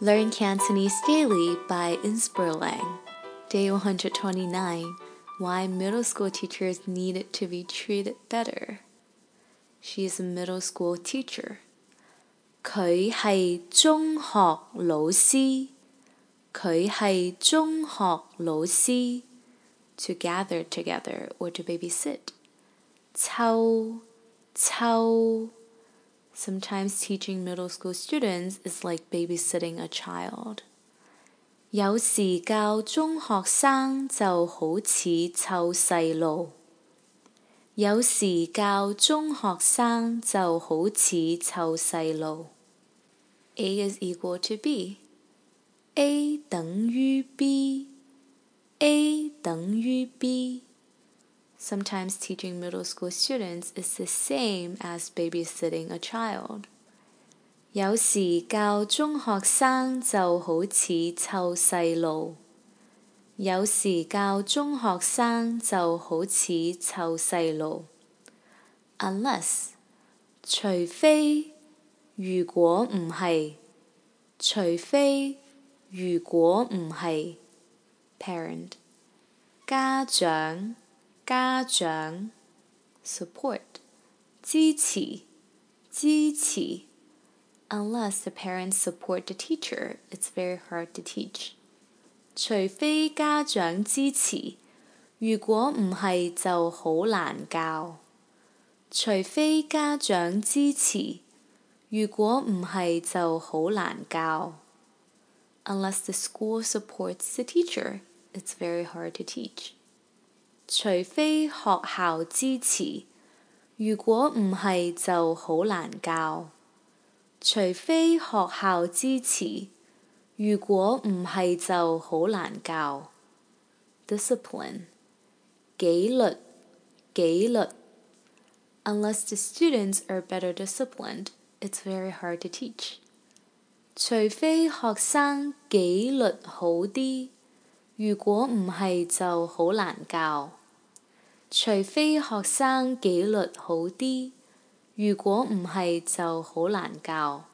Learn Cantonese daily by Inspirlang. Day 129 Why middle school teachers needed to be treated better. She is a middle school teacher. 佢系中学老师。佢系中学老师。To gather together or to babysit. 抽抽 Sometimes teaching middle school students is like babysitting a child. 有时教中学生就好似凑细路。有时教中学生就好似凑细路。A is equal to B. A 等于 B. A 等于 B. Sometimes teaching middle school students is the same as babysitting a child. 有时教中学生就好似凑细路。有时教中学生就好似凑细路。Unless，除非，如果唔系，除非，如果唔系，parent，家长。 家长 support 支持支持 Unless the parents support the teacher, it's very hard to teach. 除非家长支持，如果唔系就好难教。除非家长支持，如果唔系就好难教。Unless the school supports the teacher, it's very hard to teach. 除非學校支持，如果唔係就好難教。除非學校支持，如果唔係就好難教。Discipline 紀律紀律。Unless the students are better disciplined, it's very hard to teach. 除非學生紀律好啲，如果唔係就好難教。 除非學生紀律好啲，如果唔係就好難教。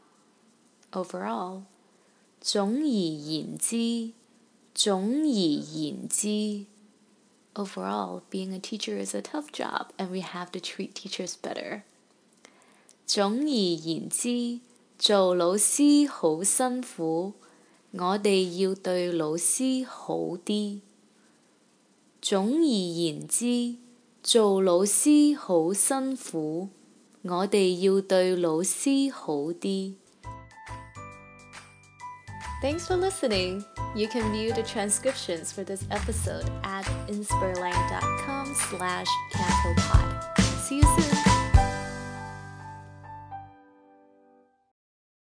Overall，總而言之，總而言之，Overall being a teacher is a tough job and we have to treat teachers better。總而言之，做老師好辛苦，我哋要對老師好啲。總而言之。 做老师好辛苦，我哋要对老师好啲。Thanks for listening. You can view the transcriptions for this episode at inspirlang.com/cantopod. See you soon.